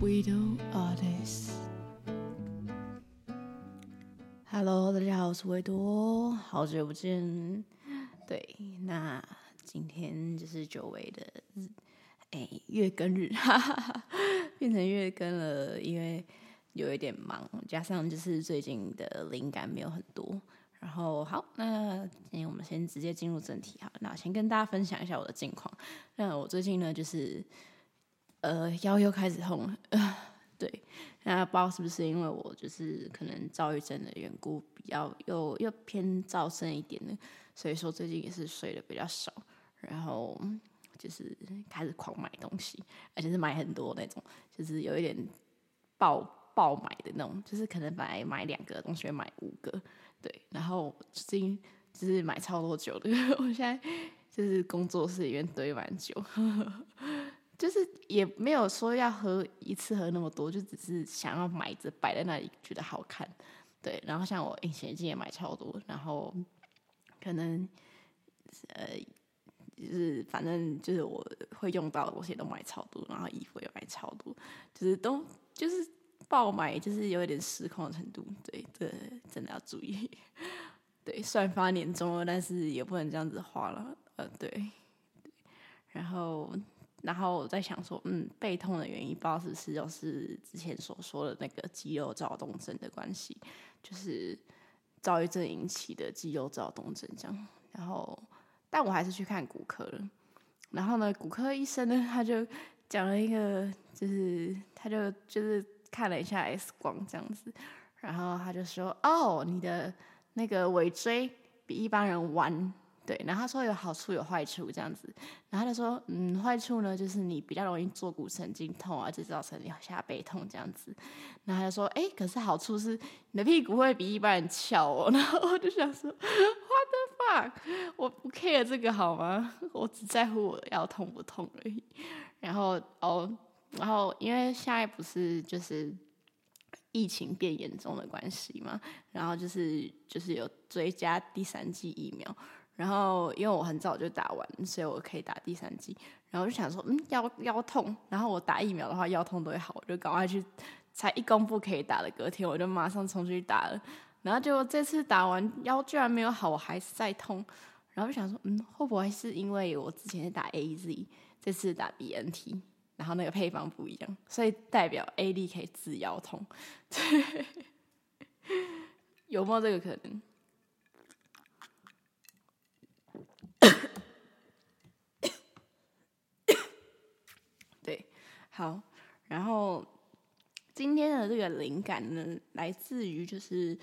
Widow Artist。Hello，大家好，我是维多，好久不见。对，那今天就是久违的日，哎，月更日，哈哈哈，变成月更了，因为有一点忙，加上就是最近的灵感没有很多。然后好，那今天我们先直接进入正题哈。那先跟大家分享一下我的近况。那我最近呢，就是。呃，腰又开始痛了，呃，对，那不知道是不是因为我就是可能躁郁症的缘故，比较又又偏躁症一点的，所以说最近也是睡得比较少，然后就是开始狂买东西，而且是买很多那种，就是有一点爆爆买的那种，就是可能本来买两个东西买五个，对，然后最近就是买超多酒的，我现在就是工作室里面堆满酒。呵呵就是也没有说要喝一次喝那么多，就只是想要买着摆在那里觉得好看，对。然后像我隐形眼镜也买超多，然后可能呃就是反正就是我会用到的东西都买超多，然后衣服也买超多，就是都就是爆买，就是有一点失控的程度，对，这真的要注意。对，虽然发年终了，但是也不能这样子花了，呃，对，然后。然后我在想说，嗯，背痛的原因不知道是不是就是之前所说的那个肌肉躁动症的关系，就是躁郁症引起的肌肉躁动症这样。然后，但我还是去看骨科了。然后呢，骨科医生呢，他就讲了一个，就是他就就是看了一下 X 光这样子，然后他就说，哦，你的那个尾椎比一般人弯。对，然后他说有好处有坏处这样子，然后他就说，嗯，坏处呢就是你比较容易坐骨神经痛啊，就造成你下背痛这样子。然后他就说，哎，可是好处是你的屁股会比一般人翘哦。然后我就想说，What the fuck？我不 care 这个好吗？我只在乎我腰痛不痛而已。然后哦，然后因为现在不是就是疫情变严重的关系嘛，然后就是就是有追加第三剂疫苗。然后，因为我很早就打完，所以我可以打第三剂。然后就想说，嗯，腰腰痛，然后我打疫苗的话，腰痛都会好，我就赶快去。才一公布可以打的隔天，我就马上冲出去打了。然后结果这次打完腰居然没有好，我还是在痛。然后就想说，嗯，会不会是因为我之前是打 AZ，这次打 BNT，然后那个配方不一样，所以代表 A D 可以治腰痛？对，有没有这个可能？好，然后今天的这个灵感呢，来自于就是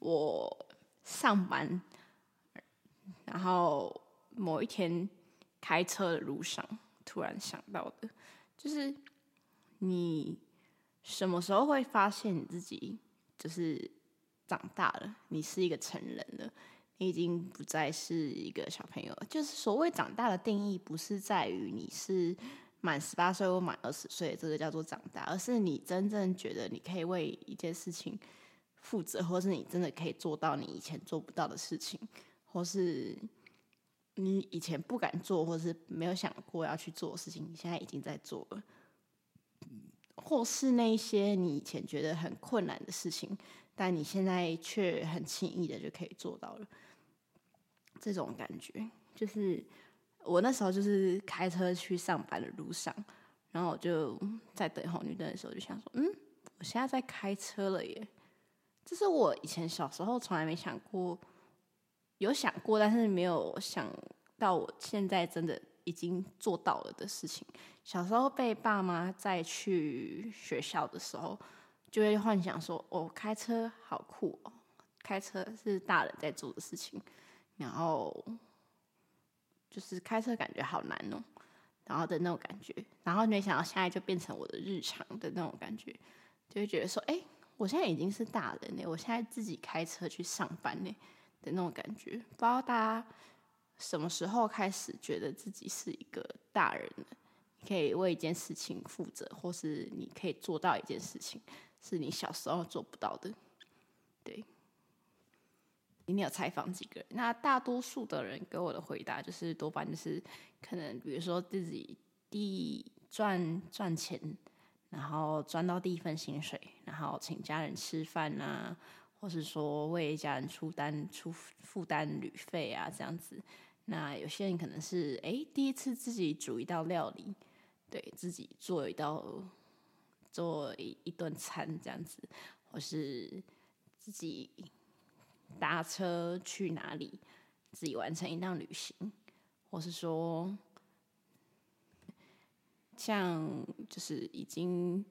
我上班，然后某一天开车的路上突然想到的，就是你什么时候会发现你自己就是长大了，你是一个成人了，你已经不再是一个小朋友了。就是所谓长大的定义，不是在于你是。满十八岁或满二十岁，这个叫做长大，而是你真正觉得你可以为一件事情负责，或是你真的可以做到你以前做不到的事情，或是你以前不敢做，或是没有想过要去做的事情，你现在已经在做了，或是那些你以前觉得很困难的事情，但你现在却很轻易的就可以做到了，这种感觉就是。我那时候就是开车去上班的路上，然后我就在等红绿灯的时候，就想说：“嗯，我现在在开车了耶！”这是我以前小时候从来没想过，有想过，但是没有想到我现在真的已经做到了的事情。小时候被爸妈载去学校的时候，就会幻想说：“哦，开车好酷哦，开车是大人在做的事情。”然后。就是开车感觉好难哦，然后的那种感觉，然后没想到现在就变成我的日常的那种感觉，就会觉得说，哎，我现在已经是大人了，我现在自己开车去上班呢的那种感觉。不知道大家什么时候开始觉得自己是一个大人了，你可以为一件事情负责，或是你可以做到一件事情，是你小时候做不到的，对。你有采访几个人，那大多数的人给我的回答就是多半就是可能，比如说自己第赚赚钱，然后赚到第一份薪水，然后请家人吃饭啊，或是说为家人出单出负担旅费啊，这样子。那有些人可能是哎第一次自己煮一道料理，对自己做一道做一一顿餐这样子，或是自己搭车去哪里，自己完成一趟旅行，或是说像就是已经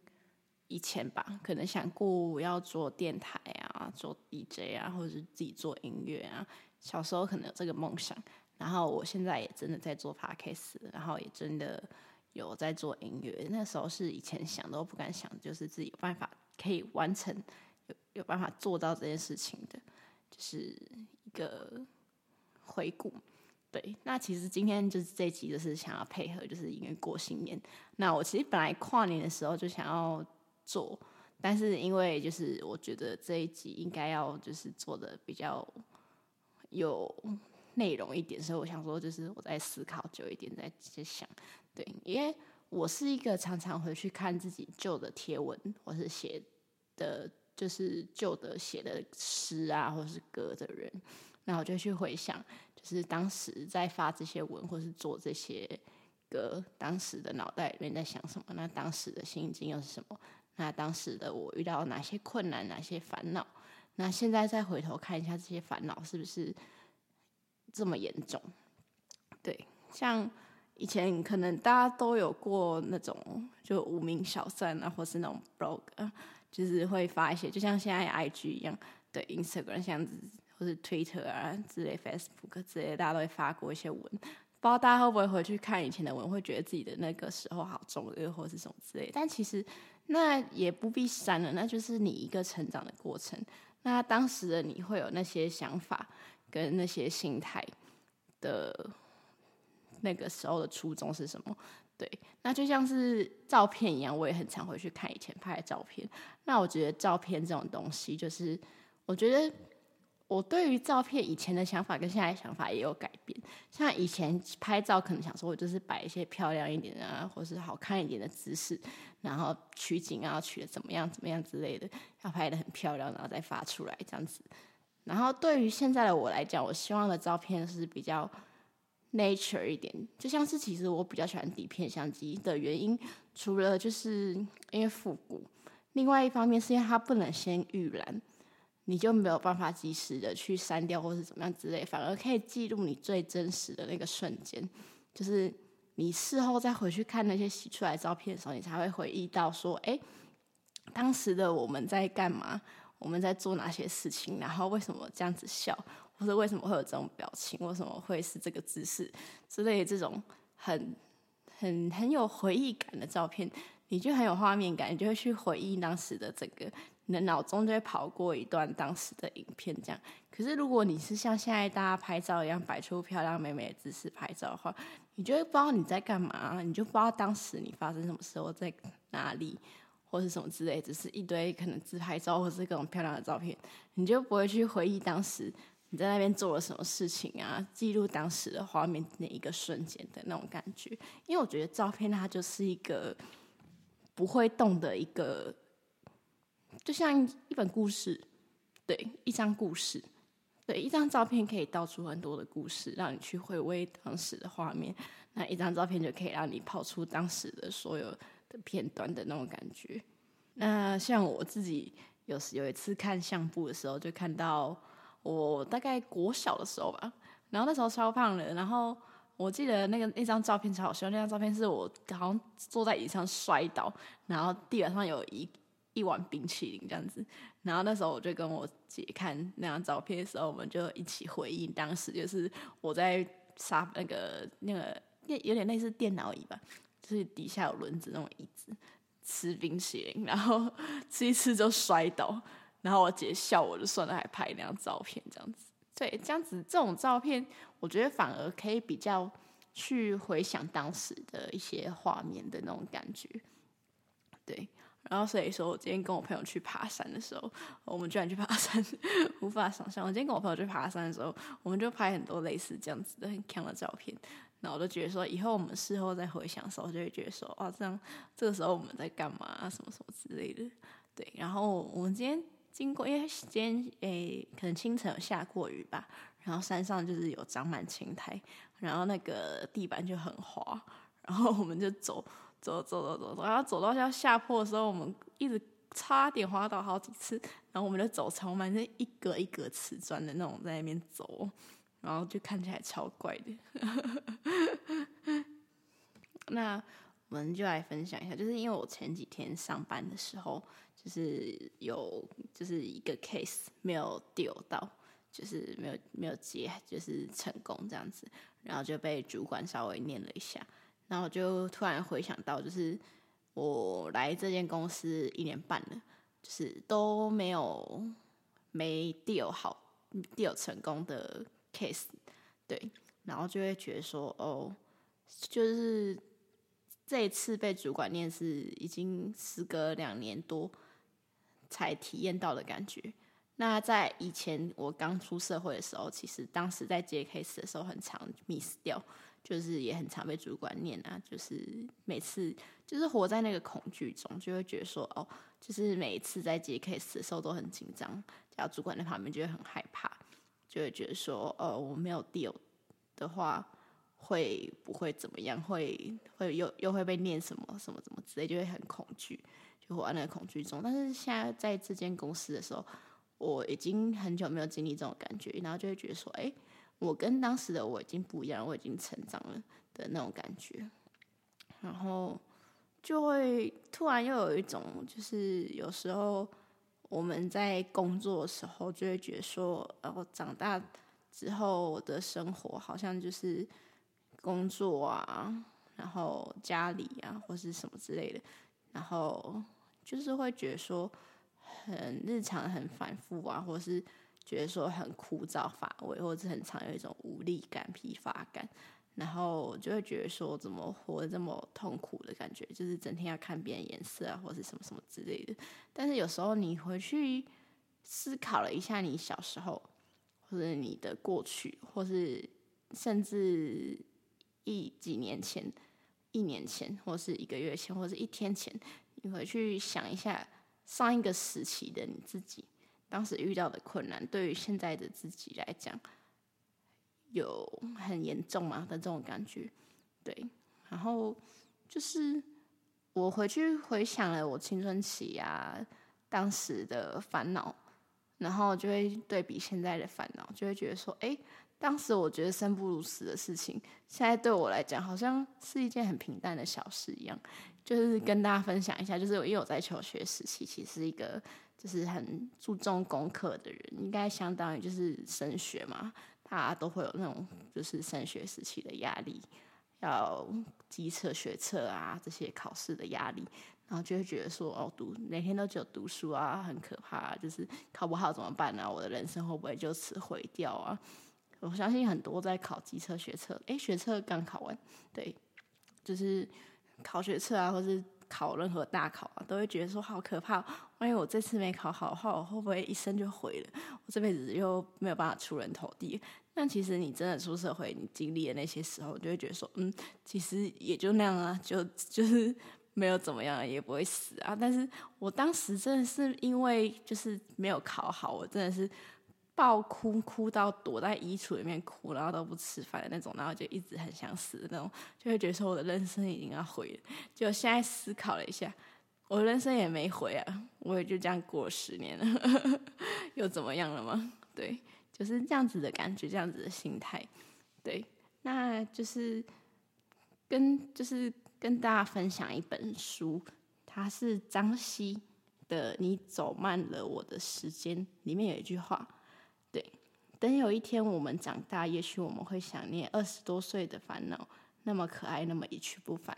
以前吧，可能想过要做电台啊，做 DJ 啊，或者是自己做音乐啊，小时候可能有这个梦想。然后我现在也真的在做 podcast，然后也真的有在做音乐。那时候是以前想都不敢想，就是自己有办法可以完成，有有办法做到这件事情的，就是一个回顾。对，那其实今天就是这一集，就是想要配合，就是因为过新年。那我其实本来跨年的时候就想要做，但是因为就是我觉得这一集应该要就是做的比较有。内容一点，所以我想说，就是我在思考久一点，在想，对，因为我是一个常常回去看自己旧的贴文，或是写的，就是旧的写的诗啊，或是歌的人，那我就去回想，就是当时在发这些文，或是做这些歌，当时的脑袋里面在想什么？那当时的心境又是什么？那当时的我遇到哪些困难，哪些烦恼？那现在再回头看一下这些烦恼，是不是？这么严重，对，像以前可能大家都有过那种就无名小站啊，或是那种 blog，就是会发一些，就像现在 IG 一样，对，Instagram 这样子，或是 Twitter 啊之类，Facebook 之类，大家都会发过一些文。不知道大家会不会回去看以前的文，会觉得自己的那个时候好中二，或是什么之类。但其实那也不必删了，那就是你一个成长的过程。那当时的你会有那些想法。跟那些心态的那个时候的初衷是什么？对，那就像是照片一样，我也很常回去看以前拍的照片。那我觉得照片这种东西，就是我觉得我对于照片以前的想法跟现在想法也有改变。像以前拍照，可能想说我就是摆一些漂亮一点啊，或是好看一点的姿势，然后取景啊，取的怎么样怎么样之类的，要拍得很漂亮，然后再发出来这样子。然后对于现在的我来讲，我希望的照片是比较 nature 一点，就像是其实我比较喜欢底片相机的原因，除了就是因为复古，另外一方面是因为它不能先预览，你就没有办法及时的去删掉或是怎么样之类，反而可以记录你最真实的那个瞬间，就是你事后再回去看那些洗出来照片的时候，你才会回忆到说，哎，当时的我们在干嘛？我们在做哪些事情？然后为什么这样子笑？或者为什么会有这种表情？为什么会是这个姿势之类的这种很很很有回忆感的照片，你就很有画面感，你就会去回忆当时的整个，你的脑中就会跑过一段当时的影片这样。可是如果你是像现在大家拍照一样摆出漂亮美美的姿势拍照的话，你就会不知道你在干嘛，你就不知道当时你发生什么时候在哪里。或是什么之类，只是一堆可能自拍照，或是各种漂亮的照片，你就不会去回忆当时你在那边做了什么事情啊，记录当时的画面那一个瞬间的那种感觉。因为我觉得照片它就是一个不会动的一个，就像一本故事，对，一张故事，对，一张照片可以道出很多的故事，让你去回味当时的画面。那一张照片就可以让你跑出当时的所有。片段的那种感觉。那像我自己有时有一次看相簿的时候，就看到我大概国小的时候吧，然后那时候超胖的，然后我记得那个那张照片超好笑，那张照片是我好像坐在椅子上摔倒，然后地板上有一一碗冰淇淋这样子，然后那时候我就跟我姐看那张照片的时候，我们就一起回忆当时就是我在沙那个那个有点类似电脑椅吧。就是底下有轮子那种椅子，吃冰淇淋，然后 吃一吃就摔倒，然后我姐笑我就算了，还拍那张照片这样子。对，这样子这种照片，我觉得反而可以比较去回想当时的一些画面的那种感觉。对，然后所以说我今天跟我朋友去爬山的时候，我们居然去爬山，无法想象。我今天跟我朋友去爬山的时候，我们就拍很多类似这样子的很强的照片。然后我就觉得说，以后我们事后再回想的时候，就会觉得说，哦，这样这个时候我们在干嘛，什么什么之类的。对，然后我们今天经过，因为今天诶，可能清晨有下过雨吧，然后山上就是有长满青苔，然后那个地板就很滑，然后我们就走走走走走走，然后走到要下坡的时候，我们一直。差点滑倒好几次，然后我们就走超慢，就一格一格瓷砖的那种在那边走，然后就看起来超怪的。那我们就来分享一下，就是因为我前几天上班的时候，就是有就是一个 case 没有丢到，就是没有没有接，就是成功这样子，然后就被主管稍微念了一下，然后就突然回想到就是。我来这间公司一年半了，就是都没有没丢好 deal 成功的 case，对，然后就会觉得说，哦，就是这一次被主管念是已经时隔两年多才体验到的感觉。那在以前我刚出社会的时候，其实当时在接 case 的时候很常 miss 掉。就是也很常被主管念啊，就是每次就是活在那个恐惧中，就会觉得说哦，就是每一次在接 case 的时候都很紧张，然后主管在旁边就会很害怕，就会觉得说哦，我没有 deal 的话会不会怎么样？会会又又会被念什么什么什么之类，就会很恐惧，就活在那个恐惧中。但是现在在这间公司的时候，我已经很久没有经历这种感觉，然后就会觉得说，哎。我跟当时的我已经不一样，我已经成长了的那种感觉，然后就会突然又有一种，就是有时候我们在工作的时候，就会觉得说，然哦，长大之后的生活好像就是工作啊，然后家里啊，或是什么之类的，然后就是会觉得说很日常、很反复啊，或是。觉得说很枯燥乏味，或者是很常有一种无力感、疲乏感，然后就会觉得说怎么活得这么痛苦的感觉，就是整天要看别人颜色啊，或者什么什么之类的。但是有时候你回去思考了一下，你小时候，或者你的过去，或是甚至一几年前、一年前，或是一个月前，或是一天前，你回去想一下上一个时期的你自己。当时遇到的困难，对于现在的自己来讲，有很严重嘛的这种感觉？对，然后就是我回去回想了我青春期啊，当时的烦恼，然后就会对比现在的烦恼，就会觉得说，哎，当时我觉得生不如死的事情，现在对我来讲，好像是一件很平淡的小事一样。就是跟大家分享一下，就是因为我在求学时期，其实一个。就是很注重功课的人，应该相当于就是升学嘛，大家都会有那种就是升学时期的压力，要机测学测啊这些考试的压力，然后就会觉得说哦，读每天都只有读书啊，很可怕，就是考不好怎么办呢？我的人生会不会就此毁掉啊？我相信很多在考机测学测，诶，学测刚考完，对，就是考学测啊，或是。考任何大考啊，都会觉得说好可怕。万一我这次没考好的话，我会不会一生就毁了？我这辈子又没有办法出人头地。那其实你真的出社会，你经历的那些时候，你就会觉得说，嗯，其实也就那样啊，就就是没有怎么样，也不会死啊。但是我当时真的是因为就是没有考好，我真的是。爆哭，哭到躲在衣橱里面哭，然后都不吃饭的那种，然后就一直很想死的那种，就会觉得说我的人生已经要毁了。就现在思考了一下，我人生也没回啊，我也就这样过十年了，又怎么样了吗？对，就是这样子的感觉，这样子的心态。对，那就是跟就是跟大家分享一本书，它是张希的《你走慢了我的时间》，里面有一句话。对等有一天我们长大，也许我们会想念二十多岁的烦恼，那么可爱，那么一去不返。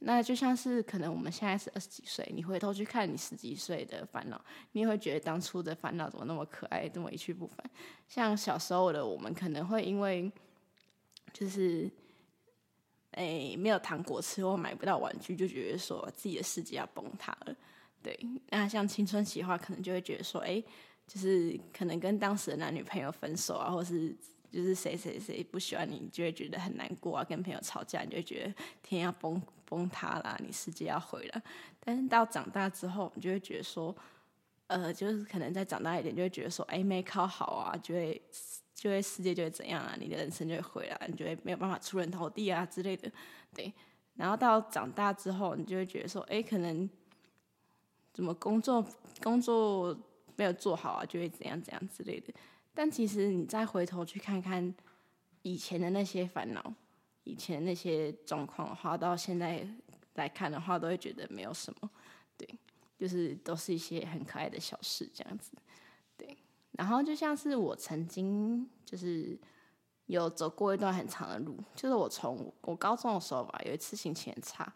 那就像是可能我们现在是二十几岁，你回头去看你十几岁的烦恼，你也会觉得当初的烦恼怎么那么可爱，这么一去不返。像小时候的我们，可能会因为就是哎没有糖果吃或买不到玩具，就觉得说自己的世界要崩塌了。对，那像青春期的话，可能就会觉得说，哎。就是可能跟当时的男女朋友分手啊，或是就是谁谁谁不喜欢你，你就会觉得很难过啊。跟朋友吵架，你就会觉得天要崩崩塌啦，你世界要毁了。但是到长大之后，你就会觉得说，呃，就是可能再长大一点，就会觉得说，哎，没考好啊，就会就会世界就会怎样啊，你的人生就会毁了，你就会没有办法出人头地啊之类的。对，然后到长大之后，你就会觉得说，哎，可能怎么工作工作没有做好啊，就会怎样怎样之类的。但其实你再回头去看看以前的那些烦恼，以前那些状况的话，到现在来看的话，都会觉得没有什么，对，就是都是一些很可爱的小事这样子，对。然后就像是我曾经就是有走过一段很长的路，就是我从我高中的时候吧，有一次心情很差，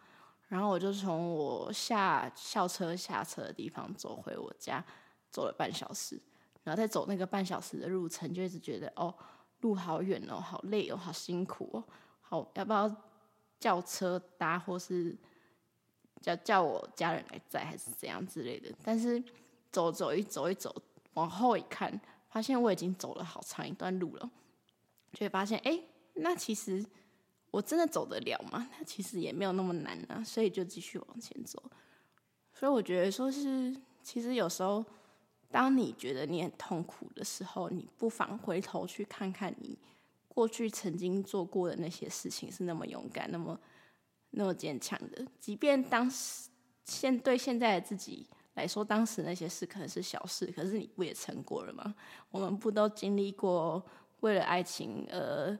然后我就从我下校车下车的地方走回我家，走了半小时。然后再走那个半小时的路程，就一直觉得哦，路好远哦，好累哦，好辛苦哦，好，要不要叫车搭，或是叫叫我家人来载，还是怎样之类的？但是走走一走一走，往后一看，发现我已经走了好长一段路了，就会发现，哎，那其实我真的走得了吗？那其实也没有那么难啊，所以就继续往前走。所以我觉得说是，其实有时候。当你觉得你很痛苦的时候，你不妨回头去看看你过去曾经做过的那些事情是那么勇敢、那么那么坚强的。即便当时现对现在的自己来说，当时那些事可能是小事，可是你不也成过了吗？我们不都经历过为了爱情而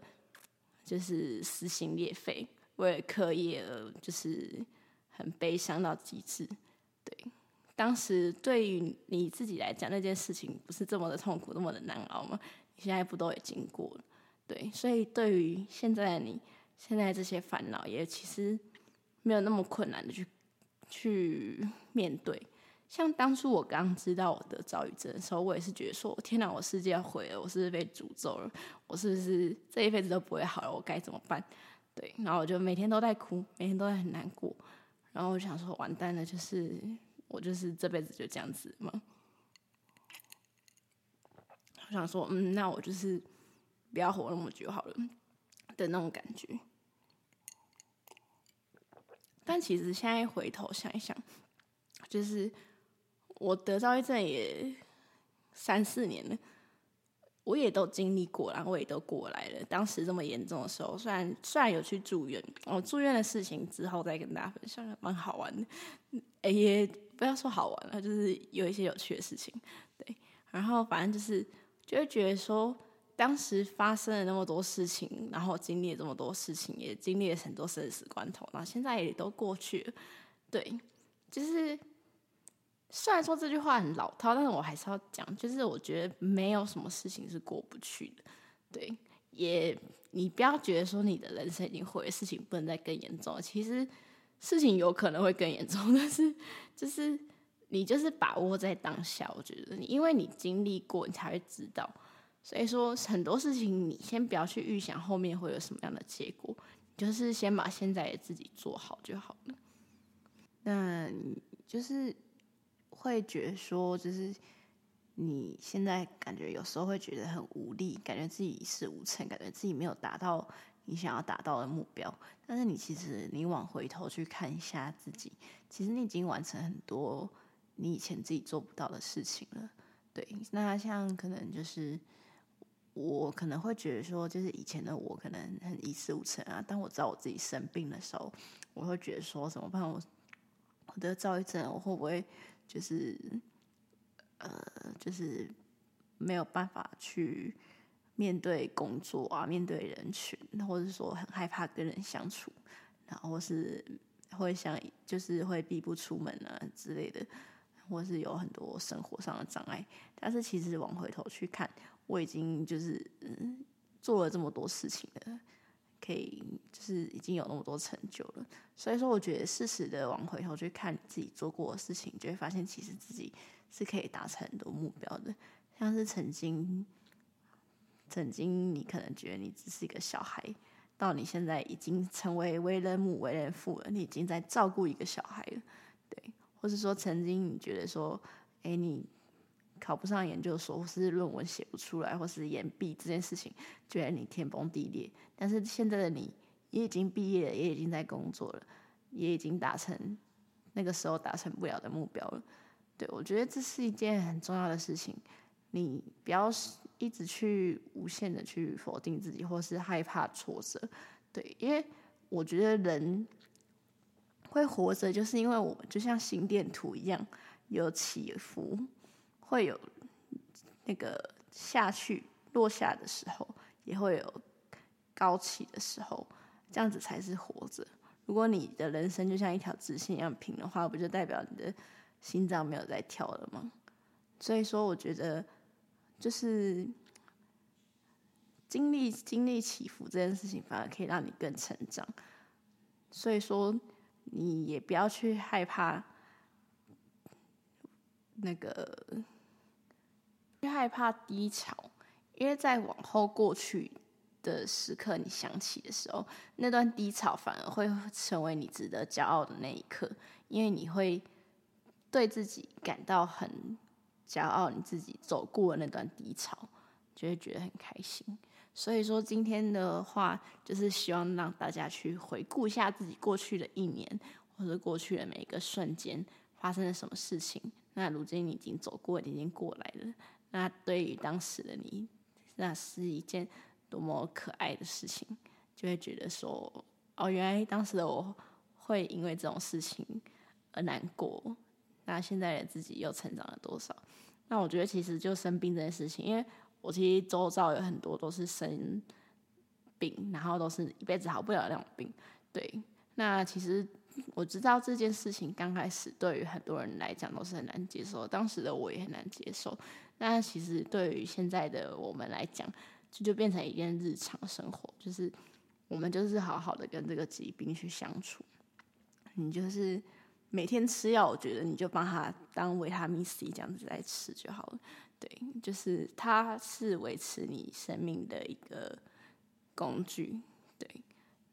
就是撕心裂肺，为了课业而就是很悲伤到极致，对。当时对于你自己来讲，那件事情不是这么的痛苦，那么的难熬吗？你现在不都已经过了？对，所以对于现在的你，现在这些烦恼也其实没有那么困难的去去面对。像当初我刚知道我得躁郁症的时候，我也是觉得说：天哪，我世界要毁了，我是不是被诅咒了？我是不是这一辈子都不会好了？我该怎么办？对，然后我就每天都在哭，每天都在很难过。然后我想说，完蛋了，就是。我就是这辈子就这样子嘛。我想说，嗯，那我就是不要活那么久好了的那种感觉。但其实现在回头想一想，就是我得躁郁症也三四年了，我也都经历过，然后我也都过来了。当时这么严重的时候，虽然虽然有去住院，我住院的事情之后再跟大家分享，蛮好玩的。哎也。不要说好玩了，就是有一些有趣的事情，对。然后反正就是，就会觉得说，当时发生了那么多事情，然后经历了这么多事情，也经历了很多生死关头，然后现在也都过去了，对。就是虽然说这句话很老套，但是我还是要讲，就是我觉得没有什么事情是过不去的，对。也你不要觉得说你的人生已经毁了，事情不能再更严重了，其实。事情有可能会更严重，但是就是你就是把握在当下，我觉得你因为你经历过，你才会知道。所以说很多事情你先不要去预想后面会有什么样的结果，就是先把现在自己做好就好了。那你就是会觉得说，就是你现在感觉有时候会觉得很无力，感觉自己一事无成，感觉自己没有达到。你想要达到的目标，但是你其实你往回头去看一下自己，其实你已经完成很多你以前自己做不到的事情了。对，那像可能就是我可能会觉得说，就是以前的我可能很一事无成啊。当我知道我自己生病的时候，我会觉得说怎么办？我我得躁郁症，我会不会就是呃，就是没有办法去。面对工作啊，面对人群，或者说很害怕跟人相处，然后是会想就是会闭不出门啊之类的，或是有很多生活上的障碍。但是其实往回头去看，我已经就是嗯做了这么多事情了，可以就是已经有那么多成就了。所以说，我觉得适时的往回头去看自己做过的事情，就会发现其实自己是可以达成很多目标的，像是曾经。曾经你可能觉得你只是一个小孩，到你现在已经成为为人母、为人父了，你已经在照顾一个小孩了，或是说曾经你觉得说，哎，你考不上研究所，或是论文写不出来，或是研毕这件事情，觉得你天崩地裂。但是现在的你也已经毕业了，也已经在工作了，也已经达成那个时候达成不了的目标了。对，我觉得这是一件很重要的事情。你不要一直去无限的去否定自己，或是害怕挫折。对，因为我觉得人会活着，就是因为我们就像心电图一样，有起伏，会有那个下去落下的时候，也会有高起的时候，这样子才是活着。如果你的人生就像一条直线一样平的话，不就代表你的心脏没有在跳了吗？所以说，我觉得就是经历经历起伏这件事情，反而可以让你更成长。所以说，你也不要去害怕那个，去害怕低潮，因为在往后过去的时刻，你想起的时候，那段低潮反而会成为你值得骄傲的那一刻，因为你会。对自己感到很骄傲，你自己走过那段低潮，就会觉得很开心。所以说今天的话，就是希望让大家去回顾一下自己过去的一年，或者过去的每一个瞬间发生了什么事情。那如今你已经走过，已经过来了。那对于当时的你，那是一件多么可爱的事情，就会觉得说，哦，原来当时的我会因为这种事情而难过。那现在的自己又成长了多少？那我觉得其实就生病这件事情，因为我其实周遭有很多都是生病，然后都是一辈子好不了那种病。对，那其实我知道这件事情刚开始对于很多人来讲都是很难接受，当时的我也很难接受。那其实对于现在的我们来讲，这就变成一件日常生活，就是我们就是好好的跟这个疾病去相处，你就是。每天吃药，我觉得你就把它当维他命 C 这样子来吃就好了。对，就是它是维持你生命的一个工具。对，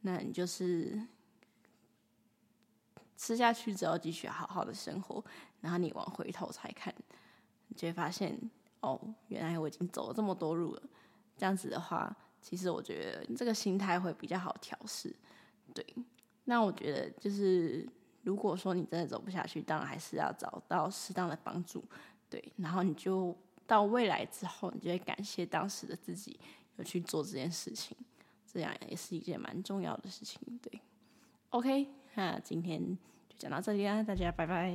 那你就是吃下去之后继续好好的生活，然后你往回头才看，你就会发现哦，原来我已经走了这么多路了。这样子的话，其实我觉得这个心态会比较好调试。对，那我觉得就是。如果说你真的走不下去，当然还是要找到适当的帮助，对。然后你就到未来之后，你就会感谢当时的自己有去做这件事情，这样也是一件蛮重要的事情，对。OK，那今天就讲到这里啦，大家拜拜。